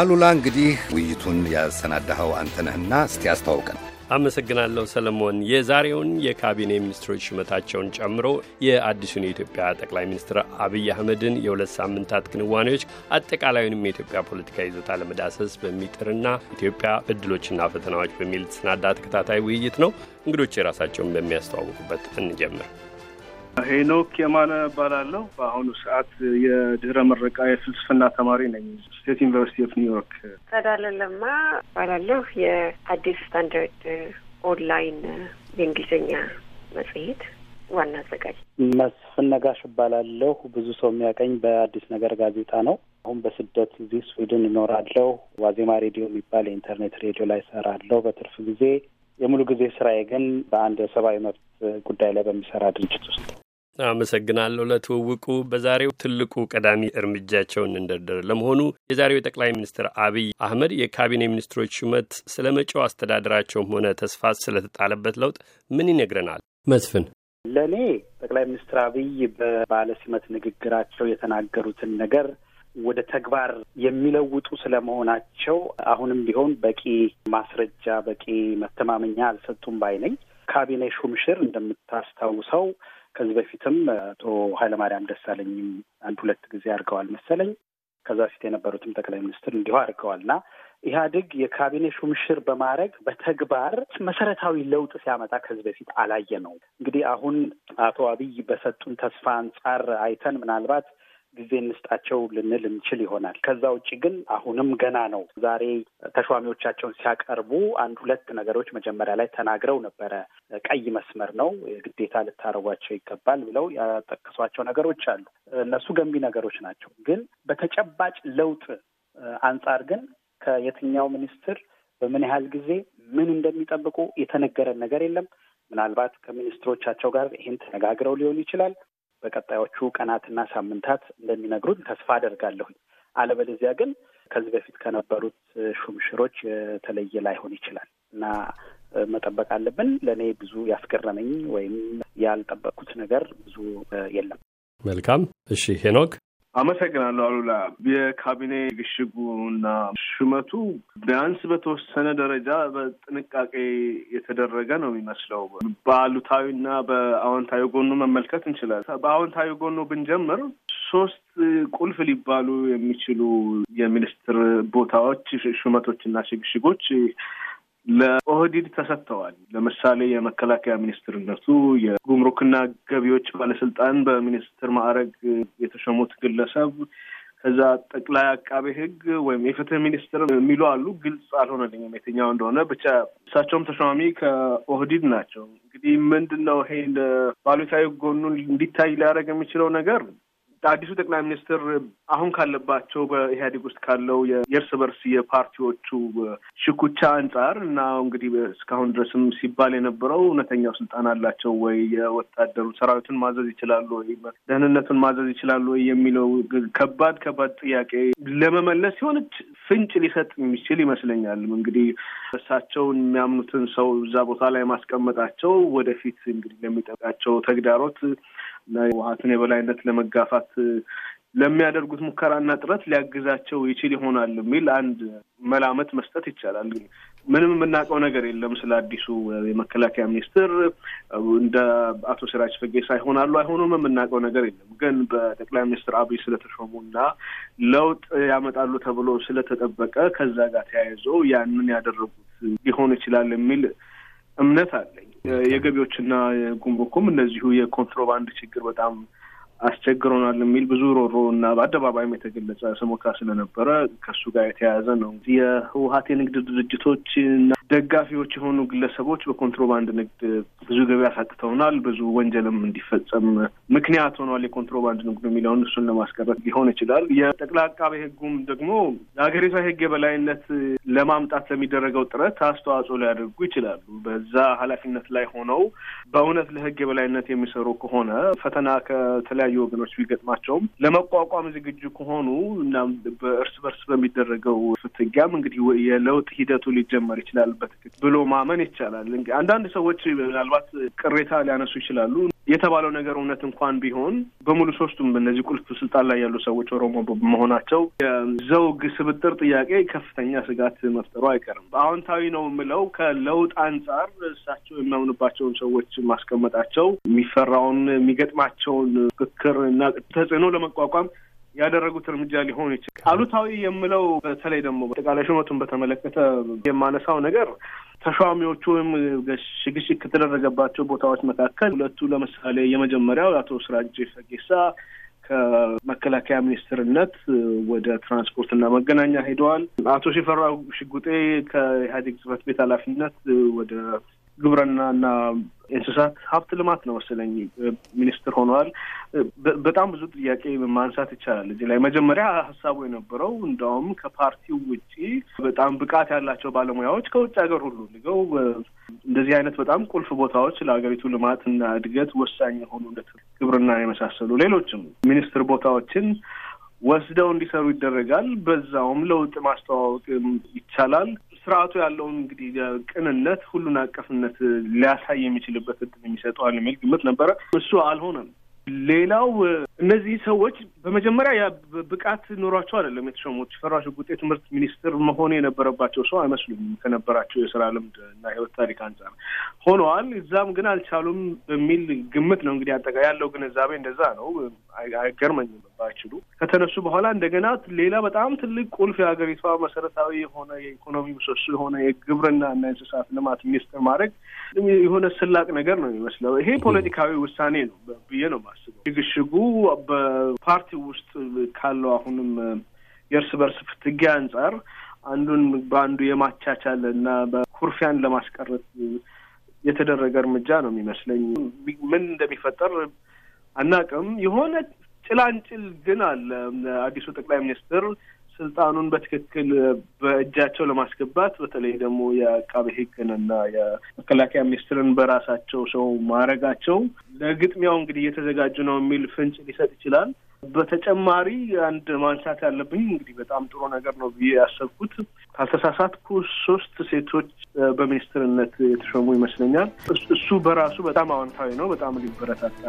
አሉላ እንግዲህ ውይይቱን ያሰናዳኸው አንተነህና እስቲ አስተዋውቀን። አመሰግናለሁ ሰለሞን። የዛሬውን የካቢኔ ሚኒስትሮች ሹመታቸውን ጨምሮ የአዲሱን የኢትዮጵያ ጠቅላይ ሚኒስትር አብይ አህመድን የሁለት ሳምንታት ክንዋኔዎች አጠቃላዩንም የኢትዮጵያ ፖለቲካ ይዞታ ለመዳሰስ በሚጥርና ኢትዮጵያ እድሎችና ፈተናዎች በሚል ተሰናዳ ተከታታይ ውይይት ነው። እንግዶች የራሳቸውን በሚያስተዋውቁበት እንጀምር። ሄኖክ የማነ እባላለሁ። በአሁኑ ሰዓት የድህረ ምረቃ የፍልስፍና ተማሪ ነኝ State University of New York። ጸዳለ ለማ እባላለሁ። የአዲስ ስታንዳርድ ኦንላይን የእንግሊዝኛ መጽሔት ዋና አዘጋጅ። መስፍን ነጋሽ እባላለሁ። ብዙ ሰው የሚያውቀኝ በአዲስ ነገር ጋዜጣ ነው። አሁን በስደት እዚህ ስዊድን እኖራለሁ። ዋዜማ ሬዲዮ የሚባል የኢንተርኔት ሬዲዮ ላይ እሰራለሁ በትርፍ ጊዜ። የሙሉ ጊዜ ስራዬ ግን በአንድ የሰብአዊ መብት ጉዳይ ላይ በሚሰራ ድርጅት ውስጥ አመሰግናለሁ ለትውውቁ። በዛሬው ትልቁ ቀዳሚ እርምጃቸውን እንደርደር። ለመሆኑ የዛሬው የጠቅላይ ሚኒስትር አብይ አህመድ የካቢኔ ሚኒስትሮች ሹመት ስለ መጪው አስተዳደራቸውም ሆነ ተስፋ ስለተጣለበት ለውጥ ምን ይነግረናል? መስፍን ለእኔ ጠቅላይ ሚኒስትር አብይ በባለ ሲመት ንግግራቸው የተናገሩትን ነገር ወደ ተግባር የሚለውጡ ስለመሆናቸው አሁንም ቢሆን በቂ ማስረጃ፣ በቂ መተማመኛ አልሰጡም ባይ ነኝ። ካቢኔ ሹምሽር እንደምታስታውሰው ከዚህ በፊትም አቶ ኃይለማርያም ደሳለኝም አንድ ሁለት ጊዜ አድርገዋል መሰለኝ። ከዛ በፊት የነበሩትም ጠቅላይ ሚኒስትር እንዲሁ አድርገዋል እና ኢህአዴግ የካቢኔ ሹምሽር በማድረግ በተግባር መሰረታዊ ለውጥ ሲያመጣ ከዚህ በፊት አላየነውም። እንግዲህ አሁን አቶ አብይ በሰጡን ተስፋ አንጻር አይተን ምናልባት ጊዜ እንስጣቸው ልንል እንችል ይሆናል። ከዛ ውጭ ግን አሁንም ገና ነው። ዛሬ ተሿሚዎቻቸውን ሲያቀርቡ አንድ ሁለት ነገሮች መጀመሪያ ላይ ተናግረው ነበረ። ቀይ መስመር ነው ግዴታ ልታረጓቸው ይገባል ብለው ያጠቀሷቸው ነገሮች አሉ። እነሱ ገንቢ ነገሮች ናቸው። ግን በተጨባጭ ለውጥ አንጻር ግን ከየትኛው ሚኒስትር በምን ያህል ጊዜ ምን እንደሚጠብቁ የተነገረን ነገር የለም። ምናልባት ከሚኒስትሮቻቸው ጋር ይህን ተነጋግረው ሊሆን ይችላል። በቀጣዮቹ ቀናትና ሳምንታት እንደሚነግሩን ተስፋ አደርጋለሁኝ። አለበለዚያ ግን ከዚህ በፊት ከነበሩት ሹምሽሮች የተለየ ላይሆን ይችላል እና መጠበቅ አለብን። ለእኔ ብዙ ያስገረመኝ ወይም ያልጠበቅኩት ነገር ብዙ የለም። መልካም። እሺ ሄኖክ አመሰግናለሁ አሉላ። የካቢኔ ግሽጉ እና ሹመቱ ቢያንስ በተወሰነ ደረጃ በጥንቃቄ የተደረገ ነው የሚመስለው። በአሉታዊና በአዎንታዊ ጎኑ መመልከት እንችላለን። በአዎንታዊ ጎኑ ብንጀምር ሶስት ቁልፍ ሊባሉ የሚችሉ የሚኒስትር ቦታዎች ሹመቶችና ሽግሽጎች ለኦህዲድ ተሰጥተዋል። ለምሳሌ የመከላከያ ሚኒስትርነቱ የጉምሩክና ገቢዎች ባለስልጣን በሚኒስትር ማዕረግ የተሾሙት ግለሰብ ከዛ ጠቅላይ አቃቤ ሕግ ወይም የፍትህ ሚኒስትር የሚሉ አሉ። ግልጽ አልሆነልኝም የትኛው እንደሆነ ብቻ እሳቸውም ተሿሚ ከኦህዲድ ናቸው። እንግዲህ ምንድን ነው ይሄ ባሉታዊ ጎኑን እንዲታይ ሊያደርግ የሚችለው ነገር አዲሱ ጠቅላይ ሚኒስትር አሁን ካለባቸው በኢህአዴግ ውስጥ ካለው የእርስ በርስ የፓርቲዎቹ ሽኩቻ አንጻር እና እንግዲህ እስካሁን ድረስም ሲባል የነበረው እውነተኛው ስልጣን አላቸው ወይ፣ የወታደሩ ሰራዊቱን ማዘዝ ይችላሉ ወይ፣ ደህንነቱን ማዘዝ ይችላሉ ወይ? የሚለው ከባድ ከባድ ጥያቄ ለመመለስ የሆነች ፍንጭ ሊሰጥ የሚችል ይመስለኛል። እንግዲህ እሳቸውን የሚያምኑትን ሰው እዛ ቦታ ላይ ማስቀመጣቸው ወደፊት እንግዲህ ለሚጠቃቸው ተግዳሮት እና የህወሓትን የበላይነት ለመጋፋት ለሚያደርጉት ሙከራና ጥረት ሊያግዛቸው ይችል ይሆናል የሚል አንድ መላመት መስጠት ይቻላል። ምንም የምናውቀው ነገር የለም ስለ አዲሱ የመከላከያ ሚኒስትር እንደ አቶ ሲራጅ ፈጌሳ ይሆናሉ አይሆኑም የምናውቀው ነገር የለም። ግን በጠቅላይ ሚኒስትር አብይ ስለተሾሙና ለውጥ ያመጣሉ ተብሎ ስለተጠበቀ ከዛ ጋር ተያይዞ ያንን ያደረጉት ሊሆን ይችላል የሚል እምነት አለኝ። የገቢዎችና ጉምሩኩም እነዚሁ የኮንትሮባንድ ችግር በጣም አስቸግሮናል የሚል ብዙ ሮሮ እና በአደባባይም የተገለጸ ስሞታ ስለነበረ ከሱ ጋር የተያያዘ ነው። የህወሀት የንግድ ድርጅቶች እና ደጋፊዎች የሆኑ ግለሰቦች በኮንትሮባንድ ንግድ ብዙ ገቢ አሳጥተውናል፣ ብዙ ወንጀልም እንዲፈጸም ምክንያት ሆኗል የኮንትሮባንድ ንግዱ የሚለውን እሱን ለማስቀረት ሊሆን ይችላል። የጠቅላይ አቃቤ ህጉም ደግሞ የሀገሪቷ የህግ የበላይነት ለማምጣት ለሚደረገው ጥረት አስተዋጽኦ ሊያደርጉ ይችላሉ። በዛ ኃላፊነት ላይ ሆነው በእውነት ለህግ የበላይነት የሚሰሩ ከሆነ ፈተና ከተለያዩ ወገኖች ቢገጥማቸውም ለመቋቋም ዝግጁ ከሆኑ እና በእርስ በርስ በሚደረገው ፍትጊያም እንግዲህ የለውጥ ሂደቱ ሊጀመር ይችላል በትክክል ብሎ ማመን ይቻላል። አንዳንድ ሰዎች ምናልባት ቅሬታ ሊያነሱ ይችላሉ። የተባለው ነገር እውነት እንኳን ቢሆን በሙሉ ሶስቱም እነዚህ ቁልፍ ስልጣን ላይ ያሉ ሰዎች ኦሮሞ በመሆናቸው የዘውግ ስብጥር ጥያቄ ከፍተኛ ስጋት መፍጠሩ አይቀርም። አዎንታዊ ነው የምለው ከለውጥ አንጻር እሳቸው የሚያምኑባቸውን ሰዎች ማስቀመጣቸው የሚፈራውን የሚገጥማቸውን ፍክክር እና ተጽዕኖ ለመቋቋም ያደረጉት እርምጃ ሊሆን ይችላል። አሉታዊ የምለው በተለይ ደግሞ አጠቃላይ ሹመቱን በተመለከተ የማነሳው ነገር ተሿሚዎቹ ወይም ሽግሽግ ከተደረገባቸው ቦታዎች መካከል ሁለቱ ለምሳሌ የመጀመሪያው አቶ ስራጅ ፈጌሳ ከመከላከያ ሚኒስትርነት ወደ ትራንስፖርትና መገናኛ ሄደዋል። አቶ ሽፈራው ሽጉጤ ከኢህአዴግ ጽህፈት ቤት ኃላፊነት ወደ ግብርናና እንስሳት ሀብት ልማት ነው መሰለኝ ሚኒስትር ሆነዋል። በጣም ብዙ ጥያቄ ማንሳት ይቻላል እዚህ ላይ። መጀመሪያ ሀሳቡ የነበረው እንደውም ከፓርቲው ውጪ በጣም ብቃት ያላቸው ባለሙያዎች ከውጭ ሀገር ሁሉ ልገው እንደዚህ አይነት በጣም ቁልፍ ቦታዎች ለሀገሪቱ ልማትና እድገት ወሳኝ የሆኑ እንደ ግብርና የመሳሰሉ ሌሎችም ሚኒስትር ቦታዎችን ወስደው እንዲሰሩ ይደረጋል። በዛውም ለውጥ ማስተዋወቅ ይቻላል። ስርዓቱ ያለውን እንግዲህ ቅንነት፣ ሁሉን አቀፍነት ሊያሳይ የሚችልበት እድል የሚሰጠዋል የሚል ግምት ነበረ። እሱ አልሆነም። ሌላው እነዚህ ሰዎች በመጀመሪያ ብቃት ኖሯቸው አይደለም የተሾሙት። ሽፈራው ሽጉጤ ትምህርት ሚኒስትር መሆን የነበረባቸው ሰው አይመስሉም ከነበራቸው የስራ ልምድ እና ህይወት ታሪክ አንጻር ሆነዋል። እዛም ግን አልቻሉም በሚል ግምት ነው እንግዲህ አጠቃ ያለው ግንዛቤ እንደዛ ነው። አይገርመኝም ባይችሉ ከተነሱ በኋላ እንደገና ሌላ በጣም ትልቅ ቁልፍ የሀገሪቷ መሰረታዊ የሆነ የኢኮኖሚ ምሰሶ የሆነ የግብርና እና እንስሳት ልማት ሚኒስትር ማድረግ የሆነ ስላቅ ነገር ነው የሚመስለው። ይሄ ፖለቲካዊ ውሳኔ ነው ብዬ ነው የማስበው። ሽግሽጉ በፓርቲው ውስጥ ካለው አሁንም የእርስ በርስ ፍትጊያ አንጻር አንዱን በአንዱ የማቻቻል እና በኩርፊያን ለማስቀረት የተደረገ እርምጃ ነው የሚመስለኝ። ምን እንደሚፈጠር አናቅም። የሆነ ጭላንጭል ግን አለ። አዲሱ ጠቅላይ ሚኒስትር ስልጣኑን በትክክል በእጃቸው ለማስገባት በተለይ ደግሞ የአቃቤ ሕግንና የመከላከያ ሚኒስትርን በራሳቸው ሰው ማድረጋቸው ለግጥሚያው እንግዲህ እየተዘጋጁ ነው የሚል ፍንጭ ሊሰጥ ይችላል። በተጨማሪ አንድ ማንሳት ያለብኝ እንግዲህ በጣም ጥሩ ነገር ነው ብዬ ያሰብኩት ካልተሳሳትኩ ሶስት ሴቶች በሚኒስትርነት የተሾሙ ይመስለኛል። እሱ በራሱ በጣም አዎንታዊ ነው። በጣም ሊበረታታ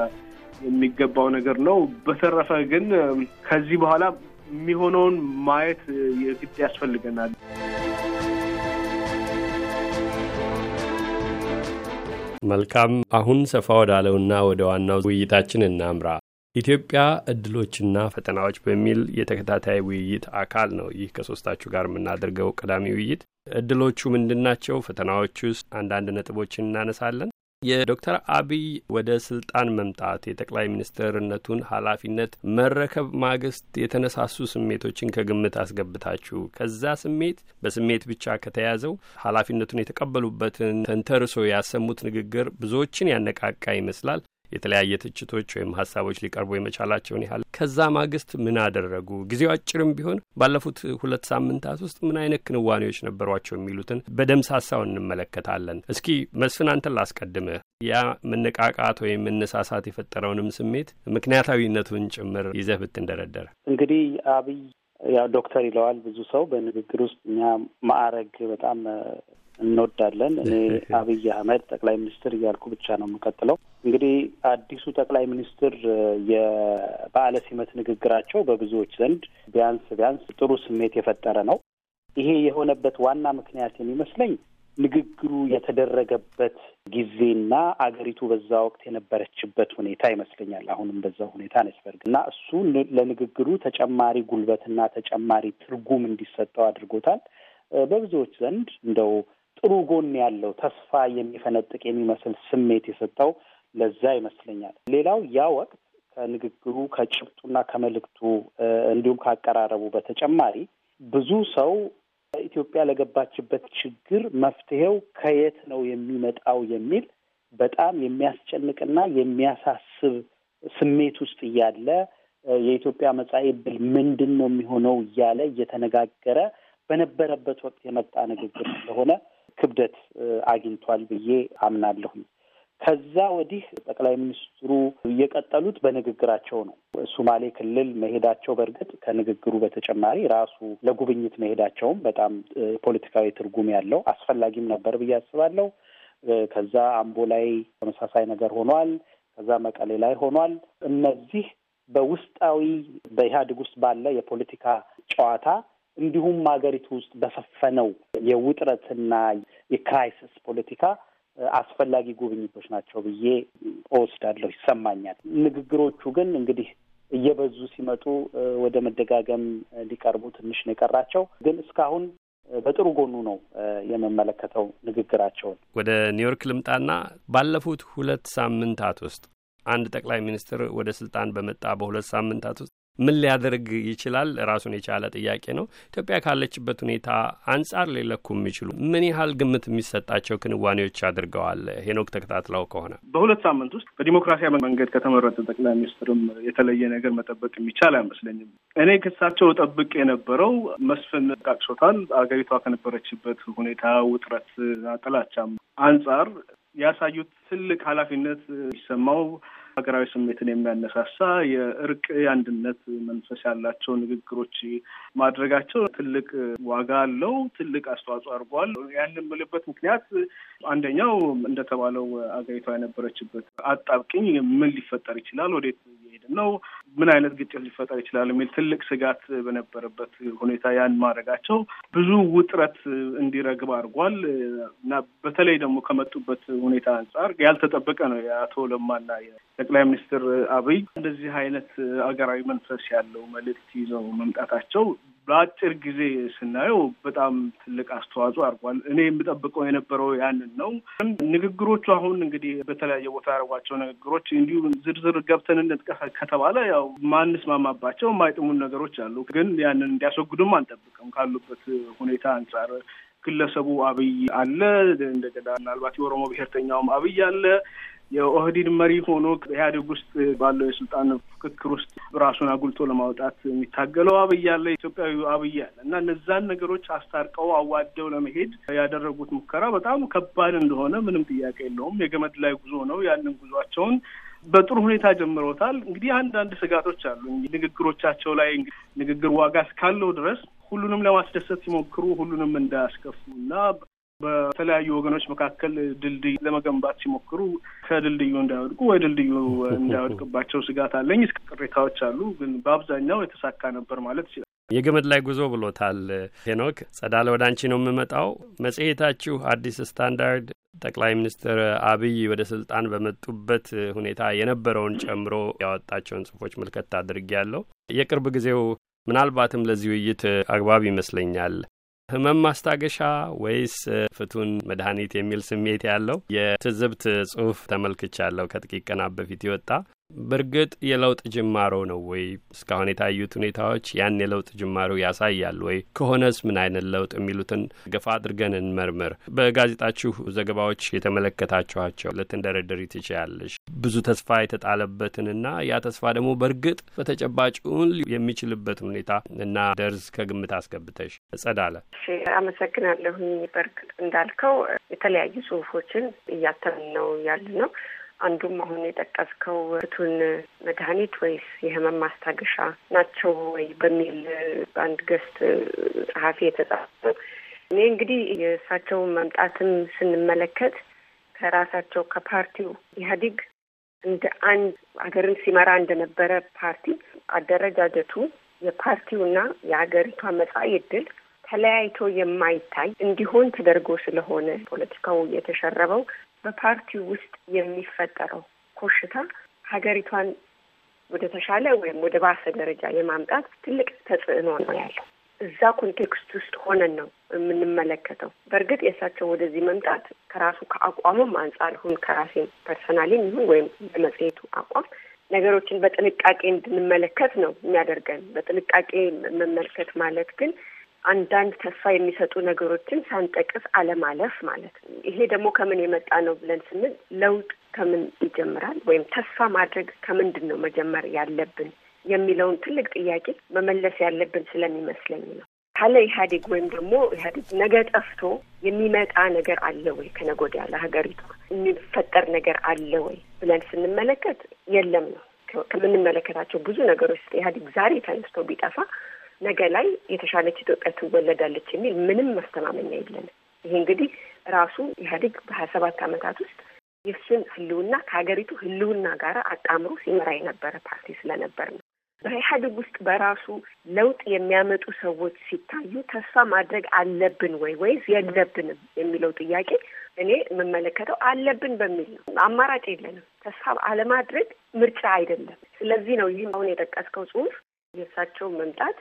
የሚገባው ነገር ነው። በተረፈ ግን ከዚህ በኋላ የሚሆነውን ማየት የግድ ያስፈልገናል። መልካም። አሁን ሰፋ ወዳለውና ወደ ዋናው ውይይታችን እናምራ። ኢትዮጵያ እድሎችና ፈተናዎች በሚል የተከታታይ ውይይት አካል ነው ይህ ከሶስታችሁ ጋር የምናደርገው ቀዳሚ ውይይት። እድሎቹ ምንድን ናቸው? ፈተናዎች አንዳንድ ነጥቦችን እናነሳለን። የዶክተር አብይ ወደ ስልጣን መምጣት የጠቅላይ ሚኒስትርነቱን ኃላፊነት መረከብ ማግስት የተነሳሱ ስሜቶችን ከግምት አስገብታችሁ ከዛ ስሜት በስሜት ብቻ ከተያዘው ኃላፊነቱን የተቀበሉበትን ተንተርሶ ያሰሙት ንግግር ብዙዎችን ያነቃቃ ይመስላል። የተለያየ ትችቶች ወይም ሀሳቦች ሊቀርቡ የመቻላቸውን ያህል ከዛ ማግስት ምን አደረጉ? ጊዜው አጭርም ቢሆን ባለፉት ሁለት ሳምንታት ውስጥ ምን አይነት ክንዋኔዎች ነበሯቸው የሚሉትን በደምሳሳው እንመለከታለን። እስኪ መስፍን አንተን ላስቀድምህ። ያ መነቃቃት ወይም መነሳሳት የፈጠረውንም ስሜት ምክንያታዊነቱን ጭምር ይዘህ ብትንደረደር። እንግዲህ አብይ ያው ዶክተር ይለዋል ብዙ ሰው በንግግር ውስጥ እኛ ማዕረግ በጣም እንወዳለን። እኔ አብይ አህመድ ጠቅላይ ሚኒስትር እያልኩ ብቻ ነው የምቀጥለው። እንግዲህ አዲሱ ጠቅላይ ሚኒስትር የበዓለ ሲመት ንግግራቸው በብዙዎች ዘንድ ቢያንስ ቢያንስ ጥሩ ስሜት የፈጠረ ነው። ይሄ የሆነበት ዋና ምክንያት የሚመስለኝ ንግግሩ የተደረገበት ጊዜና አገሪቱ በዛ ወቅት የነበረችበት ሁኔታ ይመስለኛል። አሁንም በዛ ሁኔታ ነች በርግ እና እሱ ለንግግሩ ተጨማሪ ጉልበትና ተጨማሪ ትርጉም እንዲሰጠው አድርጎታል። በብዙዎች ዘንድ እንደው ጥሩ ጎን ያለው ተስፋ የሚፈነጥቅ የሚመስል ስሜት የሰጠው ለዛ ይመስለኛል። ሌላው ያ ወቅት ከንግግሩ ከጭብጡና ከመልእክቱ እንዲሁም ካቀራረቡ በተጨማሪ ብዙ ሰው ኢትዮጵያ ለገባችበት ችግር መፍትሄው ከየት ነው የሚመጣው የሚል በጣም የሚያስጨንቅና የሚያሳስብ ስሜት ውስጥ እያለ የኢትዮጵያ መጻኢ ዕድል ምንድን ነው የሚሆነው እያለ እየተነጋገረ በነበረበት ወቅት የመጣ ንግግር ስለሆነ ክብደት አግኝቷል ብዬ አምናለሁኝ። ከዛ ወዲህ ጠቅላይ ሚኒስትሩ የቀጠሉት በንግግራቸው ነው። ሱማሌ ክልል መሄዳቸው በእርግጥ ከንግግሩ በተጨማሪ ራሱ ለጉብኝት መሄዳቸውም በጣም ፖለቲካዊ ትርጉም ያለው አስፈላጊም ነበር ብዬ አስባለሁ። ከዛ አምቦ ላይ ተመሳሳይ ነገር ሆኗል። ከዛ መቀሌ ላይ ሆኗል። እነዚህ በውስጣዊ በኢህአዴግ ውስጥ ባለ የፖለቲካ ጨዋታ እንዲሁም ሀገሪቱ ውስጥ በሰፈነው የውጥረትና የ crisis ፖለቲካ አስፈላጊ ጉብኝቶች ናቸው ብዬ እወስዳለሁ፣ ይሰማኛል። ንግግሮቹ ግን እንግዲህ እየበዙ ሲመጡ ወደ መደጋገም ሊቀርቡ ትንሽ ነው የቀራቸው። ግን እስካሁን በጥሩ ጎኑ ነው የምመለከተው ንግግራቸውን። ወደ ኒውዮርክ ልምጣና ባለፉት ሁለት ሳምንታት ውስጥ አንድ ጠቅላይ ሚኒስትር ወደ ስልጣን በመጣ በሁለት ሳምንታት ምን ሊያደርግ ይችላል? ራሱን የቻለ ጥያቄ ነው። ኢትዮጵያ ካለችበት ሁኔታ አንጻር ሊለኩ የሚችሉ ምን ያህል ግምት የሚሰጣቸው ክንዋኔዎች አድርገዋል? ሄኖክ ተከታትለው ከሆነ በሁለት ሳምንት ውስጥ በዲሞክራሲያዊ መንገድ ከተመረጠ ጠቅላይ ሚኒስትርም የተለየ ነገር መጠበቅ የሚቻል አይመስለኝም። እኔ ክሳቸው ጠብቅ የነበረው መስፍን ቃቅሶታል። አገሪቷ ከነበረችበት ሁኔታ ውጥረት፣ ጥላቻም አንጻር ያሳዩት ትልቅ ኃላፊነት ይሰማው ሀገራዊ ስሜትን የሚያነሳሳ የእርቅ የአንድነት መንፈስ ያላቸው ንግግሮች ማድረጋቸው ትልቅ ዋጋ አለው። ትልቅ አስተዋጽኦ አድርጓል። ያን የምልበት ምክንያት አንደኛው እንደተባለው አገሪቷ የነበረችበት አጣብቅኝ ምን ሊፈጠር ይችላል፣ ወዴት እየሄድን ነው፣ ምን አይነት ግጭት ሊፈጠር ይችላል የሚል ትልቅ ስጋት በነበረበት ሁኔታ ያን ማድረጋቸው ብዙ ውጥረት እንዲረግብ አድርጓል። እና በተለይ ደግሞ ከመጡበት ሁኔታ አንጻር ያልተጠበቀ ነው። የአቶ ለማና ጠቅላይ ሚኒስትር አብይ እንደዚህ አይነት አገራዊ መንፈስ ያለው መልእክት ይዘው መምጣታቸው በአጭር ጊዜ ስናየው በጣም ትልቅ አስተዋጽኦ አድርጓል። እኔ የምጠብቀው የነበረው ያንን ነው። ንግግሮቹ አሁን እንግዲህ በተለያየ ቦታ ያደርጓቸው ንግግሮች እንዲሁ ዝርዝር ገብተን እንጥቀስ ከተባለ ያው ማንስማማባቸው የማይጥሙን ነገሮች አሉ። ግን ያንን እንዲያስወግዱም አንጠብቅም ካሉበት ሁኔታ አንጻር ግለሰቡ አብይ አለ። እንደገና ምናልባት የኦሮሞ ብሔርተኛውም አብይ አለ። የኦህዲድ መሪ ሆኖ ኢህአዴግ ውስጥ ባለው የስልጣን ፍክክር ውስጥ ራሱን አጉልቶ ለማውጣት የሚታገለው አብይ አለ፣ ኢትዮጵያዊ አብይ አለ እና እነዛን ነገሮች አስታርቀው አዋደው ለመሄድ ያደረጉት ሙከራ በጣም ከባድ እንደሆነ ምንም ጥያቄ የለውም። የገመድ ላይ ጉዞ ነው። ያንን ጉዟቸውን በጥሩ ሁኔታ ጀምሮታል። እንግዲህ አንዳንድ ስጋቶች አሉ። ንግግሮቻቸው ላይ ንግግር ዋጋ እስካለው ድረስ ሁሉንም ለማስደሰት ሲሞክሩ ሁሉንም እንዳያስከፉ እና በተለያዩ ወገኖች መካከል ድልድይ ለመገንባት ሲሞክሩ ከድልድዩ እንዳይወድቁ ወይ ድልድዩ እንዳይወድቅባቸው ስጋት አለኝ። እስከ ቅሬታዎች አሉ፣ ግን በአብዛኛው የተሳካ ነበር ማለት ይችላል። የገመድ ላይ ጉዞ ብሎታል ሄኖክ። ጸዳለ ወደ አንቺ ነው የምመጣው። መጽሔታችሁ አዲስ ስታንዳርድ ጠቅላይ ሚኒስትር አብይ ወደ ስልጣን በመጡበት ሁኔታ የነበረውን ጨምሮ ያወጣቸውን ጽሁፎች ምልከት አድርጌያለሁ። የቅርብ ጊዜው ምናልባትም ለዚህ ውይይት አግባብ ይመስለኛል። ህመም ማስታገሻ ወይስ ፍቱን መድኃኒት የሚል ስሜት ያለው የትዝብት ጽሁፍ ተመልክቻለሁ ከጥቂት ቀናት በፊት የወጣ በእርግጥ የለውጥ ጅማሮ ነው ወይ? እስካሁን የታዩት ሁኔታዎች ያን የለውጥ ጅማሮ ያሳያል ወይ? ከሆነስ ምን አይነት ለውጥ የሚሉትን ገፋ አድርገን እንመርምር። በጋዜጣችሁ ዘገባዎች የተመለከታችኋቸው ልትንደረደሪ ትችያለሽ። ብዙ ተስፋ የተጣለበትንና ያ ተስፋ ደግሞ በእርግጥ በተጨባጭውን የሚችልበትን ሁኔታ እና ደርዝ ከግምት አስገብተሽ ጸዳለ። አመሰግናለሁኝ። በእርግጥ እንዳልከው የተለያዩ ጽሁፎችን እያተምን ነው ያለ ነው አንዱም አሁን የጠቀስከው ፍቱን መድኃኒት ወይስ የህመም ማስታገሻ ናቸው ወይ በሚል በአንድ ገስት ጸሐፊ የተጻፈ እኔ እንግዲህ የእሳቸው መምጣትም ስንመለከት ከራሳቸው ከፓርቲው ኢህአዴግ እንደ አንድ ሀገርን ሲመራ እንደነበረ ፓርቲ አደረጃጀቱ የፓርቲውና የሀገሪቷ መጻኢ ዕድል ተለያይቶ የማይታይ እንዲሆን ተደርጎ ስለሆነ ፖለቲካው የተሸረበው በፓርቲው ውስጥ የሚፈጠረው ኮሽታ ሀገሪቷን ወደ ተሻለ ወይም ወደ ባሰ ደረጃ የማምጣት ትልቅ ተጽዕኖ ነው ያለው። እዛ context ውስጥ ሆነን ነው የምንመለከተው። በእርግጥ የእሳቸው ወደዚህ መምጣት ከራሱ ከአቋሙም አንጻር ይሁን ከራሴ personally ም ይሁን ወይም በመጽሔቱ አቋም ነገሮችን በጥንቃቄ እንድንመለከት ነው የሚያደርገን። በጥንቃቄ መመልከት ማለት ግን አንዳንድ ተስፋ የሚሰጡ ነገሮችን ሳንጠቅስ አለማለፍ ማለት ነው። ይሄ ደግሞ ከምን የመጣ ነው ብለን ስንል ለውጥ ከምን ይጀምራል ወይም ተስፋ ማድረግ ከምንድን ነው መጀመር ያለብን የሚለውን ትልቅ ጥያቄ መመለስ ያለብን ስለሚመስለኝ ነው። ካለ ኢህአዴግ ወይም ደግሞ ኢህአዴግ ነገ ጠፍቶ የሚመጣ ነገር አለ ወይ ከነገ ወዲያ ለሀገሪቷ የሚፈጠር ነገር አለ ወይ ብለን ስንመለከት የለም ነው። ከምንመለከታቸው ብዙ ነገሮች ኢህአዴግ ዛሬ ተነስቶ ቢጠፋ ነገ ላይ የተሻለች ኢትዮጵያ ትወለዳለች የሚል ምንም ማስተማመኛ የለንም። ይሄ እንግዲህ ራሱ ኢህአዴግ በሀያ ሰባት ዓመታት ውስጥ የእሱን ህልውና ከሀገሪቱ ህልውና ጋር አጣምሮ ሲመራ የነበረ ፓርቲ ስለነበር ነው። በኢህአዴግ ውስጥ በራሱ ለውጥ የሚያመጡ ሰዎች ሲታዩ ተስፋ ማድረግ አለብን ወይ ወይስ የለብንም የሚለው ጥያቄ እኔ የምመለከተው አለብን በሚል ነው። አማራጭ የለንም። ተስፋ አለማድረግ ምርጫ አይደለም። ስለዚህ ነው ይህም አሁን የጠቀስከው ጽሁፍ የእሳቸው መምጣት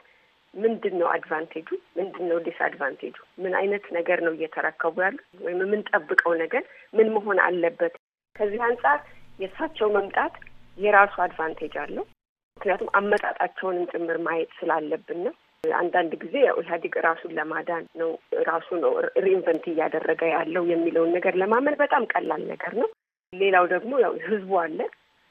ምንድን ነው advantage ኡ? ምንድን ነው disadvantage ኡ? ምን አይነት ነገር ነው እየተረከቡ ያሉት? ወይም የምንጠብቀው ነገር ምን መሆን አለበት? ከዚህ አንጻር የእሳቸው መምጣት የራሱ advantage አለው። ምክንያቱም አመጣጣቸውንም ጭምር ማየት ስላለብን ነው። አንዳንድ ጊዜ ያው ኢህአዴግ ራሱን ለማዳን ነው ራሱ ነው reinvent እያደረገ ያለው የሚለውን ነገር ለማመን በጣም ቀላል ነገር ነው። ሌላው ደግሞ ያው ህዝቡ አለ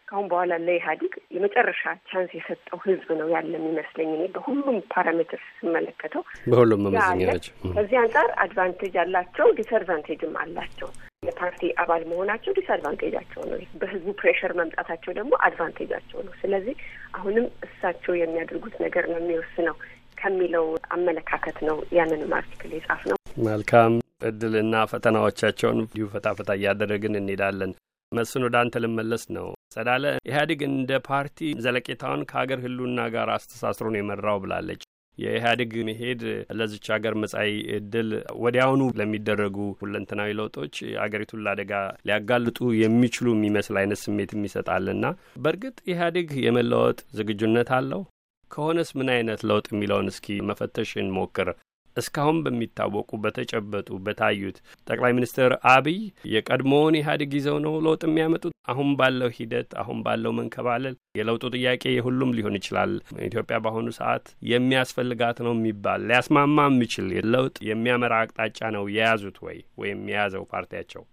ከአሁን በኋላ ለኢህአዴግ የመጨረሻ chance የሰጠው ህዝብ ነው ያለ የሚመስለኝ እኔ በሁሉም parameter ስመለከተው በሁሉም መመዘኛዎች ከዚህ አንጻር advantage አላቸው፣ disadvantage ም አላቸው። የፓርቲ አባል መሆናቸው disadvantage ኣቸው ነው። በህዝቡ pressure መምጣታቸው ደግሞ advantage ኣቸው ነው። ስለዚህ አሁንም እሳቸው የሚያደርጉት ነገር ነው የሚወስነው ከሚለው አመለካከት ነው ያንንም article የጻፍነው። መልካም እድልና ፈተናዎቻቸውን እንዲሁ ፈታ ፈታ እያደረግን እንሄዳለን። መስፍን ወደ አንተ ልመለስ ነው። ጸዳለ ኢህአዴግ እንደ ፓርቲ ዘለቄታውን ከሀገር ህልውና ጋር አስተሳስሮ የመራው ብላለች። የኢህአዴግ መሄድ ለዚች ሀገር መጻኢ እድል ወዲያውኑ ለሚደረጉ ሁለንተናዊ ለውጦች አገሪቱን ለአደጋ ሊያጋልጡ የሚችሉ የሚመስል አይነት ስሜት ይሰጣልና በእርግጥ ኢህአዴግ የመለወጥ ዝግጁነት አለው? ከሆነስ ምን አይነት ለውጥ የሚለውን እስኪ መፈተሽ እንሞክር። እስካሁን በሚታወቁ በተጨበጡ በታዩት ጠቅላይ ሚኒስትር አብይ የቀድሞውን ኢህአዴግ ይዘው ነው ለውጥ የሚያመጡት? አሁን ባለው ሂደት አሁን ባለው መንከባለል የለውጡ ጥያቄ የሁሉም ሊሆን ይችላል። ኢትዮጵያ በአሁኑ ሰዓት የሚያስፈልጋት ነው የሚባል ሊያስማማ የሚችል ለውጥ የሚያመራ አቅጣጫ ነው የያዙት ወይ ወይም የያዘው ፓርቲያቸው?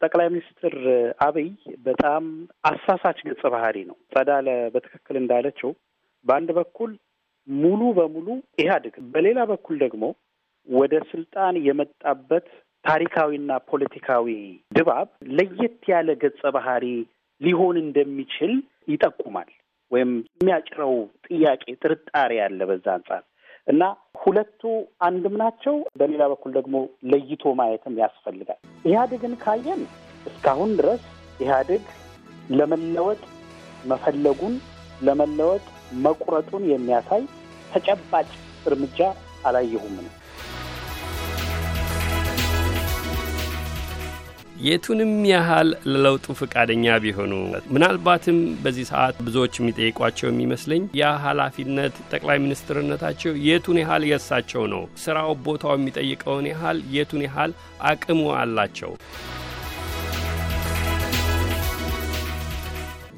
ጠቅላይ ሚኒስትር አብይ በጣም አሳሳች ገጸ ባህሪ ነው። ጸዳለ በትክክል እንዳለችው በአንድ በኩል ሙሉ በሙሉ ኢህአዴግ፣ በሌላ በኩል ደግሞ ወደ ስልጣን የመጣበት ታሪካዊና ፖለቲካዊ ድባብ ለየት ያለ ገጸ ባህሪ ሊሆን እንደሚችል ይጠቁማል። ወይም የሚያጭረው ጥያቄ ጥርጣሬ ያለ በዛ አንጻር እና ሁለቱ አንድም ናቸው። በሌላ በኩል ደግሞ ለይቶ ማየትም ያስፈልጋል። ኢህአዴግን ካየን እስካሁን ድረስ ኢህአዴግ ለመለወጥ መፈለጉን ለመለወጥ መቁረጡን የሚያሳይ ተጨባጭ እርምጃ አላየሁም የቱንም ያህል ለለውጡ ፈቃደኛ ቢሆኑ ምናልባትም በዚህ ሰዓት ብዙዎች የሚጠይቋቸው የሚመስለኝ ያ ኃላፊነት ጠቅላይ ሚኒስትርነታቸው የቱን ያህል የእሳቸው ነው? ስራው ቦታው የሚጠይቀውን ያህል የቱን ያህል አቅሙ አላቸው?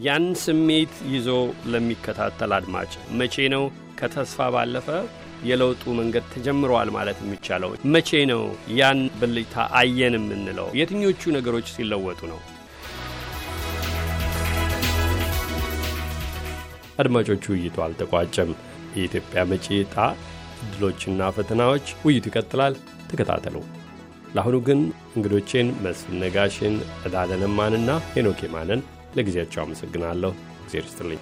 ያን ስሜት ይዞ ለሚከታተል አድማጭ መቼ ነው ከተስፋ ባለፈ የለውጡ መንገድ ተጀምረዋል ማለት የሚቻለው? መቼ ነው ያን ብልጭታ አየን የምንለው? የትኞቹ ነገሮች ሲለወጡ ነው? አድማጮቹ ውይይቱ አልተቋጨም። የኢትዮጵያ መጪ ዕጣ ዕድሎችና ፈተናዎች ውይይቱ ይቀጥላል። ተከታተሉ። ለአሁኑ ግን እንግዶቼን መስፍን ነጋሽን፣ ዕዳለ ለማንና ሄኖክ የማንን ለጊዜያቸው አመሰግናለሁ። እግዜር ይስጥልኝ።